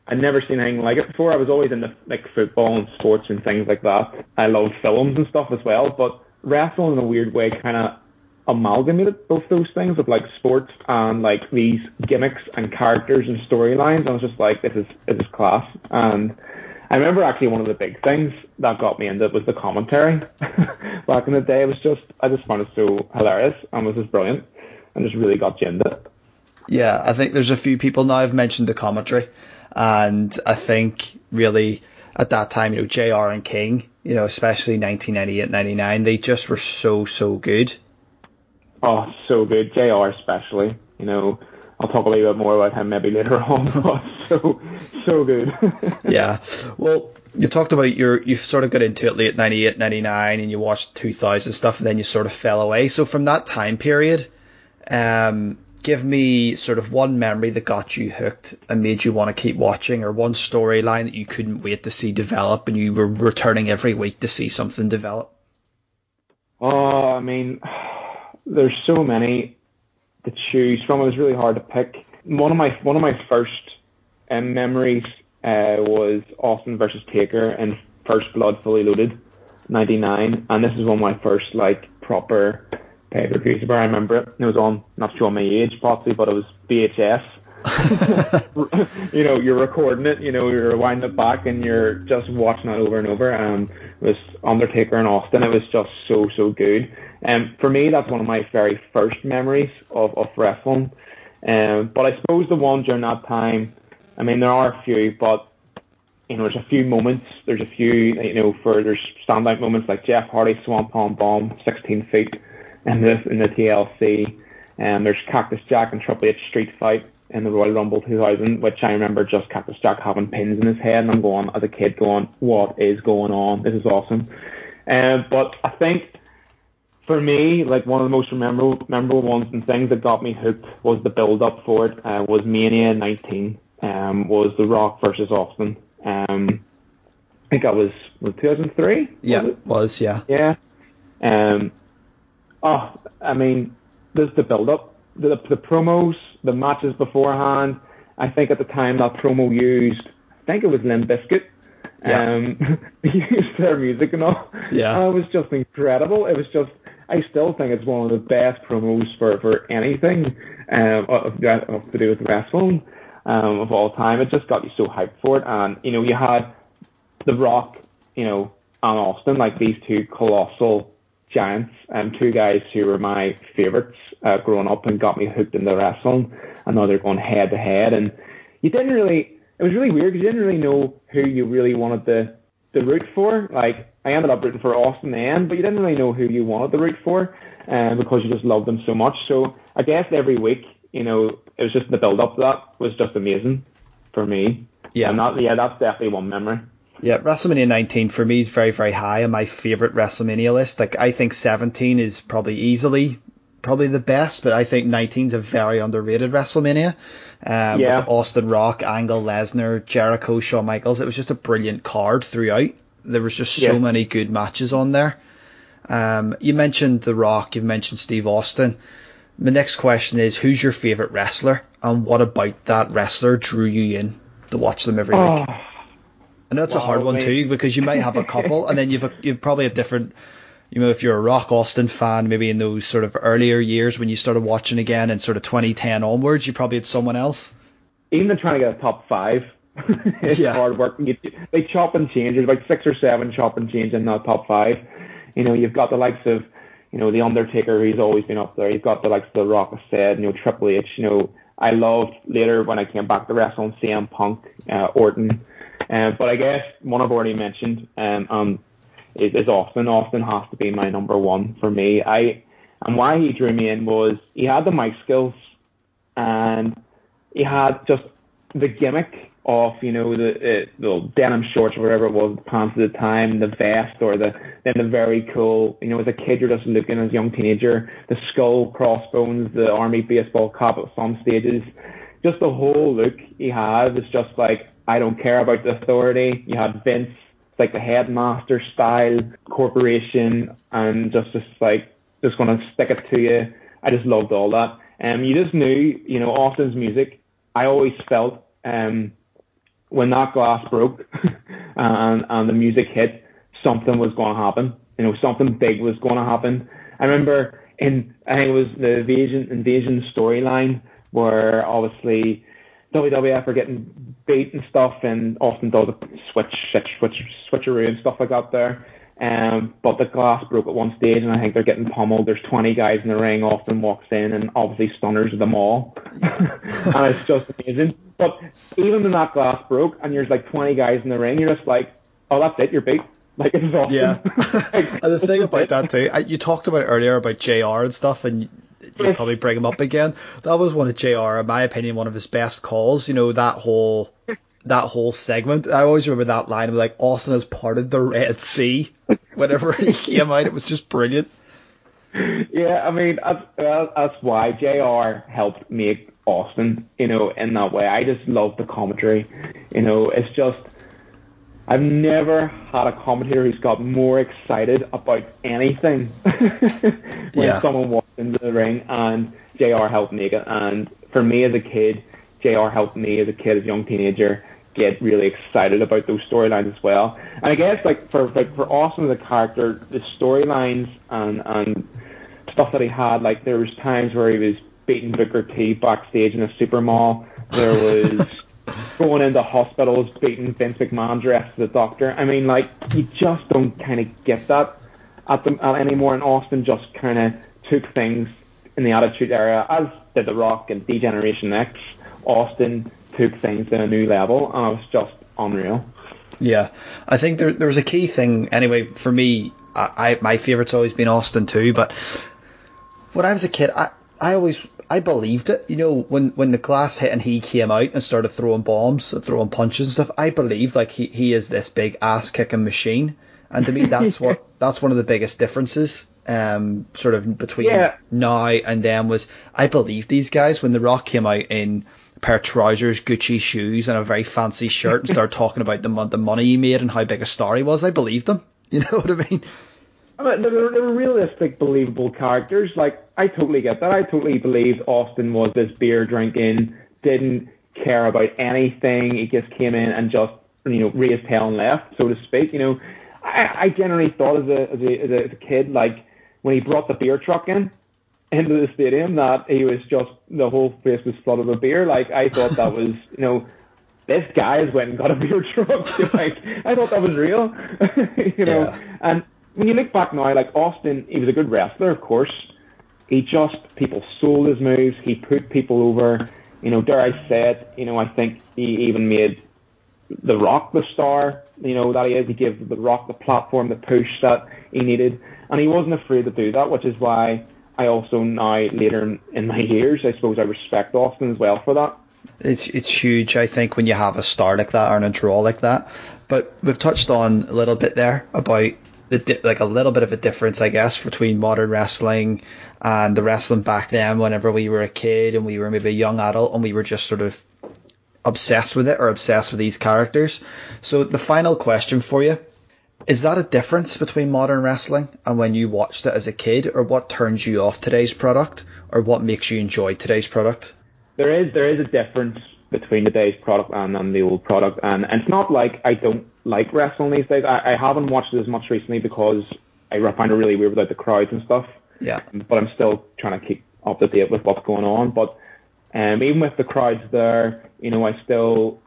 I'd never seen anything like it before. I was always into like football and sports and things like that. I love films and stuff as well, but wrestling in a weird way kind of amalgamated both those things of like sports and like these gimmicks and characters and storylines. I was just like, this is this is class. And I remember actually one of the big things that got me into it was the commentary. Back in the day, it was just I just found it so hilarious and was just brilliant, and just really got you into it. Yeah, I think there's a few people now have mentioned the commentary, and I think really at that time, you know, JR and King, you know, especially 1998, 99, they just were so so good. Oh, so good. JR especially. You know, I'll talk a little bit more about him maybe later on, so so good. yeah. Well, you talked about your you sort of got into it late 98 99 and you watched 2000 stuff and then you sort of fell away so from that time period um give me sort of one memory that got you hooked and made you want to keep watching or one storyline that you couldn't wait to see develop and you were returning every week to see something develop Oh, I mean, there's so many to choose from. It was really hard to pick. One of my one of my first um, memories uh, was Austin versus Taker and First Blood Fully Loaded, '99, and this is one of my first like proper pay per views I remember it. It was on not showing my age possibly, but it was VHS. you know, you're recording it, you know, you're winding it back and you're just watching it over and over. And it was Undertaker and Austin. It was just so, so good. And um, for me, that's one of my very first memories of, of wrestling. Um, but I suppose the one during that time, I mean, there are a few, but you know, there's a few moments. There's a few, you know, for there's standout moments like Jeff Hardy Swanton Bomb, 16 feet, in the in the TLC. And there's Cactus Jack and Triple H Street Fight in the Royal Rumble 2000, which I remember just Cactus Jack having pins in his head, and I'm going as a kid going, what is going on? This is awesome. Um, but I think for me, like one of the most memorable memorable ones and things that got me hooked was the build up for it. Uh, was Mania 19. Um, was The Rock versus Austin. Um, I think that was was 2003. yeah Was it was yeah yeah. Um. Oh, I mean, there's the build up, the the promos, the matches beforehand. I think at the time that promo used, I think it was Limp Bizkit. Yeah. Um, used their music and all. Yeah. And it was just incredible. It was just, I still think it's one of the best promos for for anything um of, of to do with wrestling um of all time. It just got you so hyped for it, and you know you had the Rock, you know, and Austin, like these two colossal giants, and two guys who were my favourites uh, growing up and got me hooked into wrestling. And now they're going head to head, and you didn't really. It was really weird because you didn't really know who you really wanted to to root for. Like I ended up rooting for Austin in the end, but you didn't really know who you wanted to root for, um, because you just loved them so much. So I guess every week, you know, it was just the build up to that was just amazing for me. Yeah. and that, yeah, that's definitely one memory. Yeah, WrestleMania 19 for me is very, very high on my favorite WrestleMania list. Like, I think 17 is probably easily probably the best, but I think 19 is a very underrated WrestleMania. Um, Yeah. With Austin Rock, Angle, Lesnar, Jericho, Shawn Michaels. It was just a brilliant card throughout. There was just so yeah. many good matches on there. Um, you mentioned The Rock, you mentioned Steve Austin. My next question is who's your favorite wrestler and what about that wrestler drew you in to watch them every oh, week? And that's wow, a hard one mate. too because you might have a couple and then you've a, you've probably a different you know if you're a Rock Austin fan maybe in those sort of earlier years when you started watching again and sort of 2010 onwards you probably had someone else. Even trying to get a top 5 it's yeah. hard work. They chop and change. There's like six or seven chop and change in that top five. You know, you've got the likes of, you know, The Undertaker, he's always been up there. You've got the likes of The Rock, I said, you know, Triple H. You know, I loved later when I came back to wrestling, CM Punk, uh, Orton. Uh, but I guess one I've already mentioned um, um, is, is Austin. Austin has to be my number one for me. I And why he drew me in was he had the mic skills and he had just the gimmick of you know the, uh, the denim shorts or whatever it was, the pants at the time, the vest or the then the very cool you know as a kid you're just looking as a young teenager, the skull crossbones, the army baseball cap at some stages, just the whole look he has is just like I don't care about the authority. You had Vince, it's like the headmaster style corporation, and just just like just gonna stick it to you. I just loved all that. Um, you just knew, you know, Austin's music. I always felt um, when that glass broke and and the music hit, something was going to happen. You know, something big was going to happen. I remember in I think it was the invasion invasion storyline where obviously WWF are getting beat and stuff, and Austin does a switch, switch, switch, switcheroo and stuff like that there. Um, but the glass broke at one stage, and I think they're getting pummeled. There's 20 guys in the ring. Austin walks in, and obviously stunners them all, and it's just amazing. But even when that glass broke, and there's like 20 guys in the ring, you're just like, oh, that's it, you're beat. Like it's awesome. Yeah. Like, And the thing about it. that too, you talked about earlier about JR and stuff, and you probably bring him up again. That was one of JR, in my opinion, one of his best calls. You know that whole that whole segment. I always remember that line of like Austin has parted the Red Sea. Whenever he came out, it was just brilliant. Yeah, I mean that's that's why Jr. helped make Austin, you know, in that way. I just love the commentary. You know, it's just I've never had a commentator who's got more excited about anything when Yeah. someone walks into the ring and JR helped make it. And for me as a kid, JR helped me as a kid, as a young teenager, get really excited about those storylines as well. And I guess like for like for Austin as a character, the storylines and and stuff that he had, like there was times where he was beating Booker T backstage in a super mall. There was going into hospitals, beating Vince McMahon dressed as a doctor. I mean, like you just don't kind of get that at the at anymore. And Austin just kind of took things in the Attitude Era, as did The Rock and D-Generation X. Austin took things to a new level, and it was just unreal. Yeah, I think there there was a key thing anyway for me. I, I my favorite's always been Austin too, but when I was a kid, I I always I believed it. You know, when when the glass hit and he came out and started throwing bombs, and throwing punches and stuff, I believed like he he is this big ass kicking machine. And to me, that's what that's one of the biggest differences, um, sort of between Yeah. now and then was I believed these guys when The Rock came out in pair of trousers, Gucci shoes, and a very fancy shirt and start talking about the mon- the money he made and how big a star he was. I believed them. You know what I mean? Uh, I mean, they were, they were realistic, believable characters. Like, I totally get that. I totally believed Austin was this beer drinking, didn't care about anything. He just came in and just, you know, raised hell and left, so to speak. You know, I, I generally thought as a, as a, as a kid, like, when he brought the beer truck in, into the stadium, that he was just, the whole place was flooded with beer. Like, I thought that was, you know, this guy has went and got a beer truck. like, I thought that was real. you know, Yeah. and when you look back now, like Austin, he was a good wrestler, of course. He just people sold his moves. He put people over. You know, dare I say it? You know, I think he even made the Rock the star. You know that he is. He gave the Rock the platform, the push that he needed, and he wasn't afraid to do that. Which is why I also now later in, my years, I suppose I respect Austin as well for that. It's it's huge, I think, when you have a star like that or a draw like that. But we've touched on a little bit there about the di- like a little bit of a difference, I guess, between modern wrestling and the wrestling back then. Whenever we were a kid and we were maybe a young adult and we were just sort of obsessed with it or obsessed with these characters. So the final question for you. Is that a difference between modern wrestling and when you watched it as a kid, or what turns you off today's product, or what makes you enjoy today's product? there is there is a difference between today's product and, and the old product, and, and it's not like I don't like wrestling these days. I, I haven't watched it as much recently because I find it really weird without the crowds and stuff. Yeah. But I'm still trying to keep up to date with what's going on. But um, even with the crowds there, you know, I still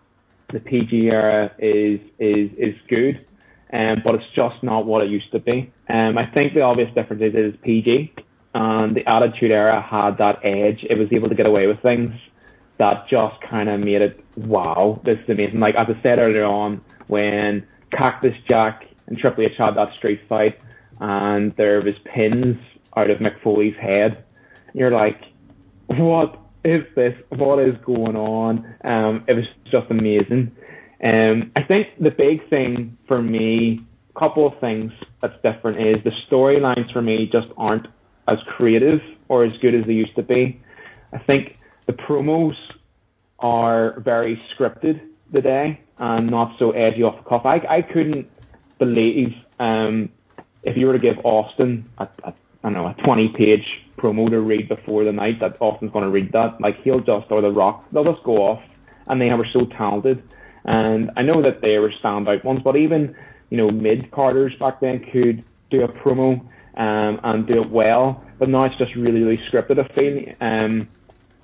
the PG era is is is good, um, but it's just not what it used to be. Um, I think the obvious difference is it is PG, and the Attitude Era had that edge. It was able to get away with things that just kind of made it wow, this is amazing. Like as I said earlier on, when Cactus Jack and Triple H had that street fight, and there was pins out of Mick Foley's head, you're like, what is this? What is going on? Um, it was just amazing. Um, I think the big thing for me, a couple of things that's different is the storylines for me just aren't as creative or as good as they used to be. I think the promos are very scripted today and not so edgy off the cuff. I, I couldn't believe um, if you were to give Austin a, a I don't know a twenty page promo to read before the night that Austin's going to read that. Like he'll just or the Rock, they'll just go off, and they were so talented. And I know that they were standout ones, but even you know mid carders back then could do a promo um, and do it well. But now it's just really really scripted. I feel. Um,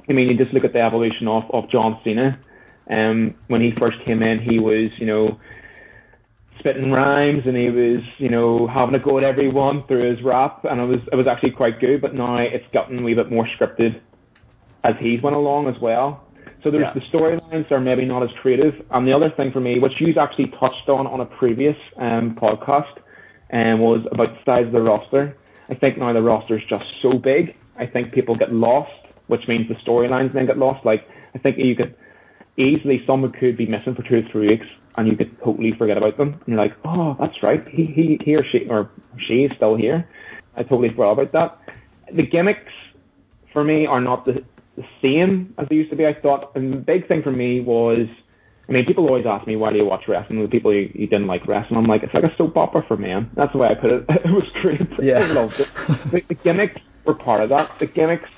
I mean, you just look at the evolution of, of John Cena. Um, when he first came in, he was, you know, spitting rhymes and he was, you know, having a go at everyone through his rap, and it was it was actually quite good. But now it's gotten a wee bit more scripted as he's went along as well. So there's Yeah. the storylines are maybe not as creative. And the other thing for me, which you've actually touched on on a previous um, podcast, um, was about the size of the roster. I think now the roster is just so big. I think people get lost, which means the storylines then get lost. Like I think you could easily someone could be missing for two or three weeks, and you could totally forget about them. And you're like, oh, that's right, he he, he or she or she is still here. I totally forgot about that. The gimmicks for me are not the, the same as they used to be. I thought, and the big thing for me was. I mean, people always ask me why do you watch wrestling. The people you, you didn't like wrestling, I'm like, it's like a soap opera for men. That's the way I put it. It was great. Yeah. I loved it. The, the gimmicks were part of that. The gimmicks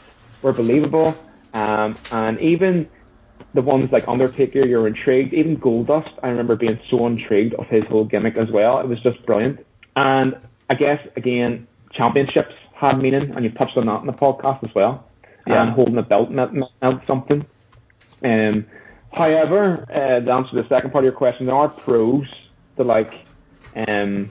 were believable, um, and even the ones like Undertaker, you're intrigued. Even Goldust, I remember being so intrigued of his whole gimmick as well. It was just brilliant. And I guess again, championships had meaning, and you touched on that in the podcast as well. Yeah. And holding a belt meant something. Um, however, uh, the answer to the second part of your question, there are pros to like um,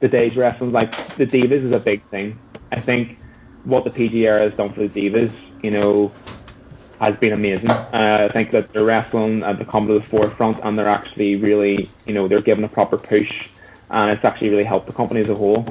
the days wrestling. Like the divas is a big thing. I think what the PG era has done for the divas, you know, has been amazing. Uh, I think that they're wrestling and they come to the forefront and they're actually really, you know, they're given a proper push and it's actually really helped the company as a whole.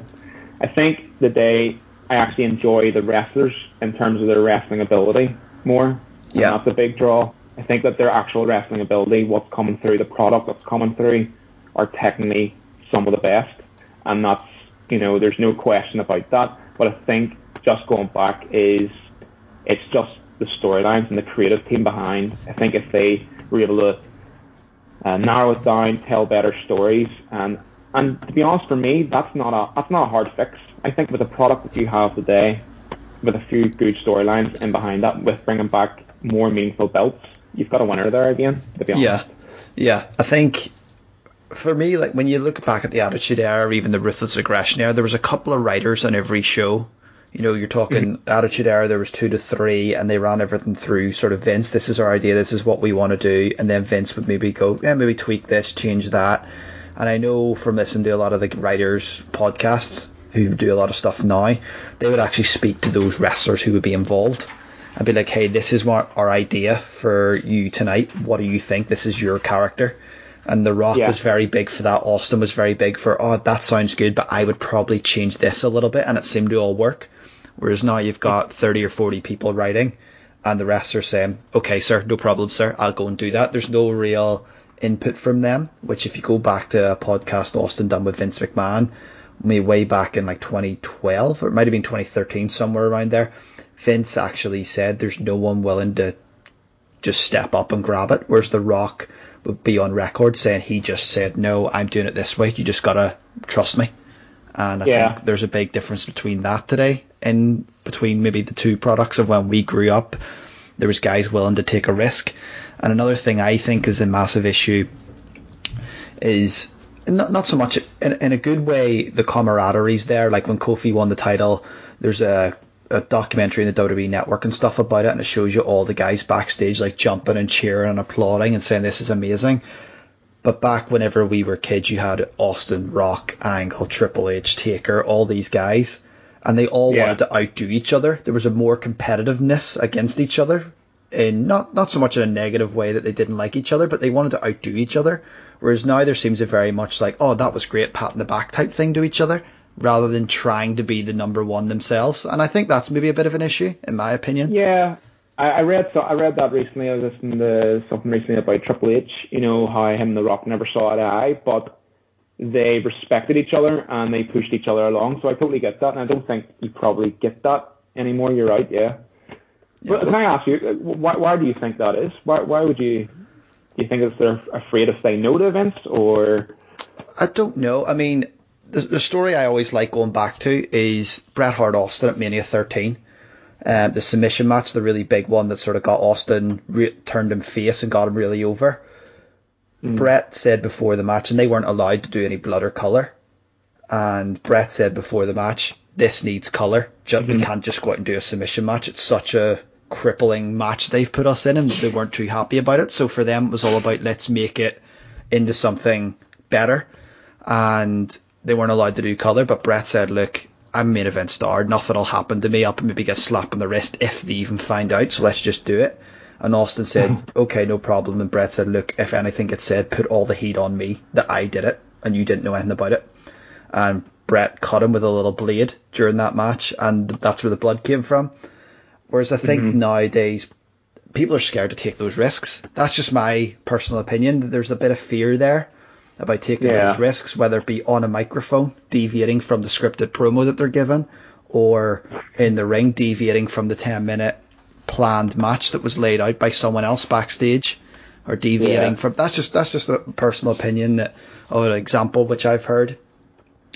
I think the day I actually enjoy the wrestlers in terms of their wrestling ability more. Yeah. That's a big draw. I think that their actual wrestling ability, what's coming through, the product that's coming through, are technically some of the best. And that's, you know, there's no question about that. But I think just going back is, it's just the storylines and the creative team behind. I think if they were able to uh, narrow it down, tell better stories, and and to be honest, for me, that's not a that's not a hard fix. I think with the product that you have today, with a few good storylines in behind that, with bringing back more meaningful belts, you've got a winner there again. To be honest. Yeah, yeah. I think for me, like when you look back at the Attitude Era or even the Ruthless Aggression Era, there was a couple of writers on every show. You know, you're talking mm-hmm. Attitude Era, there was two to three, and they ran everything through sort of Vince. This is our idea. This is what we want to do, and then Vince would maybe go, yeah, maybe tweak this, change that. And I know from listening to a lot of the writers' podcasts who do a lot of stuff now, they would actually speak to those wrestlers who would be involved and be like, hey, this is what our idea for you tonight. What do you think? This is your character. And The Rock Yeah. was very big for that. Austin was very big for, oh, that sounds good, but I would probably change this a little bit. And it seemed to all work. Whereas now you've got 30 or 40 people writing, and the rest are saying, okay, sir, no problem, sir, I'll go and do that. There's no real input from them, which if you go back to a podcast Austin done with Vince McMahon, maybe way back in like 2012, or it might have been 2013, somewhere around there, Vince actually said there's no one willing to just step up and grab it, whereas The Rock would be on record saying he just said, no, I'm doing it this way, you just gotta trust me. And I Yeah. think there's a big difference between that today, and between maybe the two products of when we grew up. There was guys willing to take a risk. And another thing I think is a massive issue is not not so much in, in a good way the camaraderie's there. Like when Kofi won the title, there's a a documentary in the WWE network and stuff about it, and it shows you all the guys backstage like jumping and cheering and applauding and saying this is amazing. But back whenever we were kids, you had Austin, Rock, Angle, Triple H, Taker, all these guys, and they all Yeah. wanted to outdo each other. There was a more competitiveness against each other, in not not so much in a negative way that they didn't like each other, but they wanted to outdo each other. Whereas now there seems a very much like, oh, that was great, pat in the back type thing to each other, rather than trying to be the number one themselves. And I think that's maybe a bit of an issue, in my opinion. Yeah, I, I read so I read that recently. I was listening to something recently about Triple H. You know how him and The Rock never saw eye to eye, but they respected each other and they pushed each other along. So I totally get that, and I don't think you probably get that anymore. You're right, yeah. But can I ask you, uh, why, why do you think that is? Why, why would you? Do you think it's they're afraid to say no to Vince, or I don't know. I mean, the, the story I always like going back to is Bret Hart Austin at Mania 13. Um, the submission match, the really big one that sort of got Austin re- turned him face and got him really over. Bret said before the match, and they weren't allowed to do any blood or color. And Bret said before the match, this needs color. Ju- We can't just go out and do a submission match. It's such a crippling match they've put us in, and they weren't too happy about it. So for them, it was all about let's make it into something better. And they weren't allowed to do color, but Bret said, look, I'm a main event star. Nothing will happen to me. I'll maybe get slapped on the wrist if they even find out. So let's just do it. And Austin said, okay, no problem. And Bret said, look, if anything gets said, put all the heat on me that I did it and you didn't know anything about it. And Bret cut him with a little blade during that match, and that's where the blood came from. Whereas I think nowadays people are scared to take those risks. That's just my personal opinion. There's a bit of fear there about taking Yeah. those risks, whether it be on a microphone, deviating from the scripted promo that they're given, or in the ring, deviating from the 10 minute planned match that was laid out by someone else backstage, or deviating Yeah. from. That's just that's just a personal opinion that, or an example which I've heard.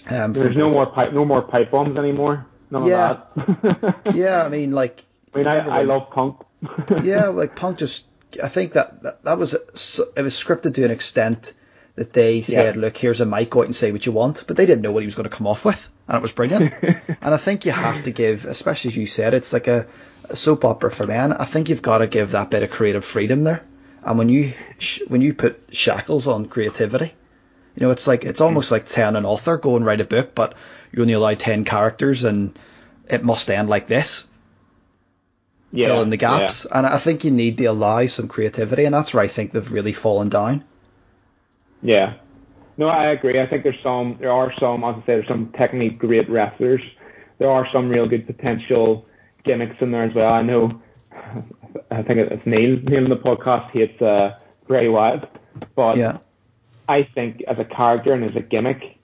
Um, There's no more pipe, no more pipe bombs anymore. None Yeah. of that. Yeah, I mean, like I mean, I, I love punk. yeah, like Punk just. I think that that, that was so- it was scripted to an extent that they said, Yeah. "Look, here's a mic, go out and say what you want," but they didn't know what he was going to come off with, and it was brilliant. and I think you have to give, especially as you said, it's like a, a soap opera for men. I think you've got to give that bit of creative freedom there. And when you sh- when you put shackles on creativity, you know, it's like it's almost like telling an author go and write a book, but you only allow ten characters, and it must end like this yeah, fill in the gaps. And I think you need to allow some creativity, and that's where I think they've really fallen down. Yeah. yeah. No, I agree. I think there's some, there are some, as I say, there's some technically great wrestlers. There are some real good potential gimmicks in there as well. I know, I think it's Neil, Neil in the podcast hates uh, Bray Wyatt, but Yeah, I think as a character and as a gimmick,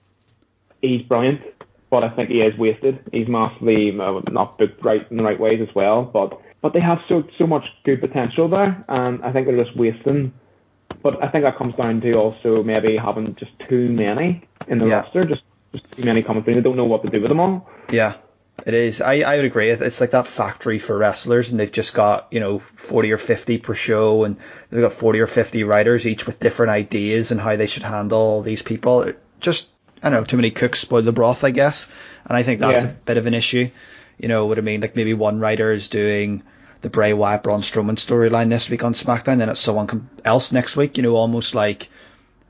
he's brilliant. But I think he is wasted. He's massively uh, not booked right in the right ways as well. But but they have so so much good potential there, and I think they're just wasting. But I think that comes down to also maybe having just too many in the Yeah. roster, just just too many coming through. They don't know what to do with them all. yeah, it is. I, I would agree. It's like that factory for wrestlers, and they've just got you know forty or fifty per show, and they've got forty or fifty writers, each with different ideas and how they should handle these people. It just I don't know, too many cooks spoil the broth, I guess, and I think that's Yeah. a bit of an issue. You know what I mean? Like maybe one writer is doing the Bray Wyatt Braun Strowman storyline this week on SmackDown, then it's someone else next week. You know, almost like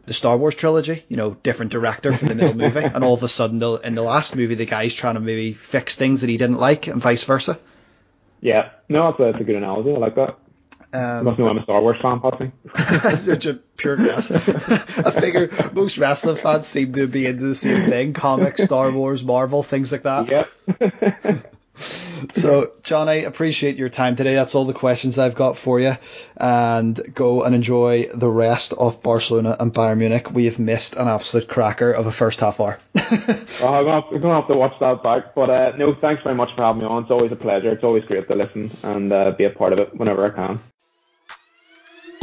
the Star Wars trilogy. You know, different director for the middle movie, and all of a sudden, in the last movie, the guy's trying to maybe fix things that he didn't like, and vice versa. Yeah, no, that's a, that's a good analogy. I like that. Um, must know I'm a Star Wars fan. That's such a pure guess. I figure most wrestling fans seem to be into the same thing: comics, Star Wars, Marvel, things like that. Yep. So, John, I appreciate your time today. That's all the questions I've got for you. And go and enjoy the rest of Barcelona and Bayern Munich. We have missed an absolute cracker of a first half hour. Well, I'm gonna, have, I'm gonna have to watch that back. But uh, no, thanks very much for having me on. It's always a pleasure. It's always great to listen and uh, be a part of it whenever I can.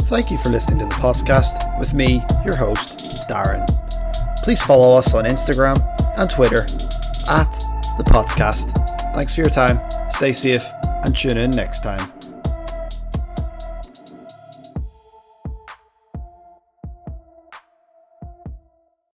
Thank you for listening to the podcast with me, your host, Darren. Please follow us on Instagram and Twitter at the podcast. Thanks for your time. Stay safe and tune in next time.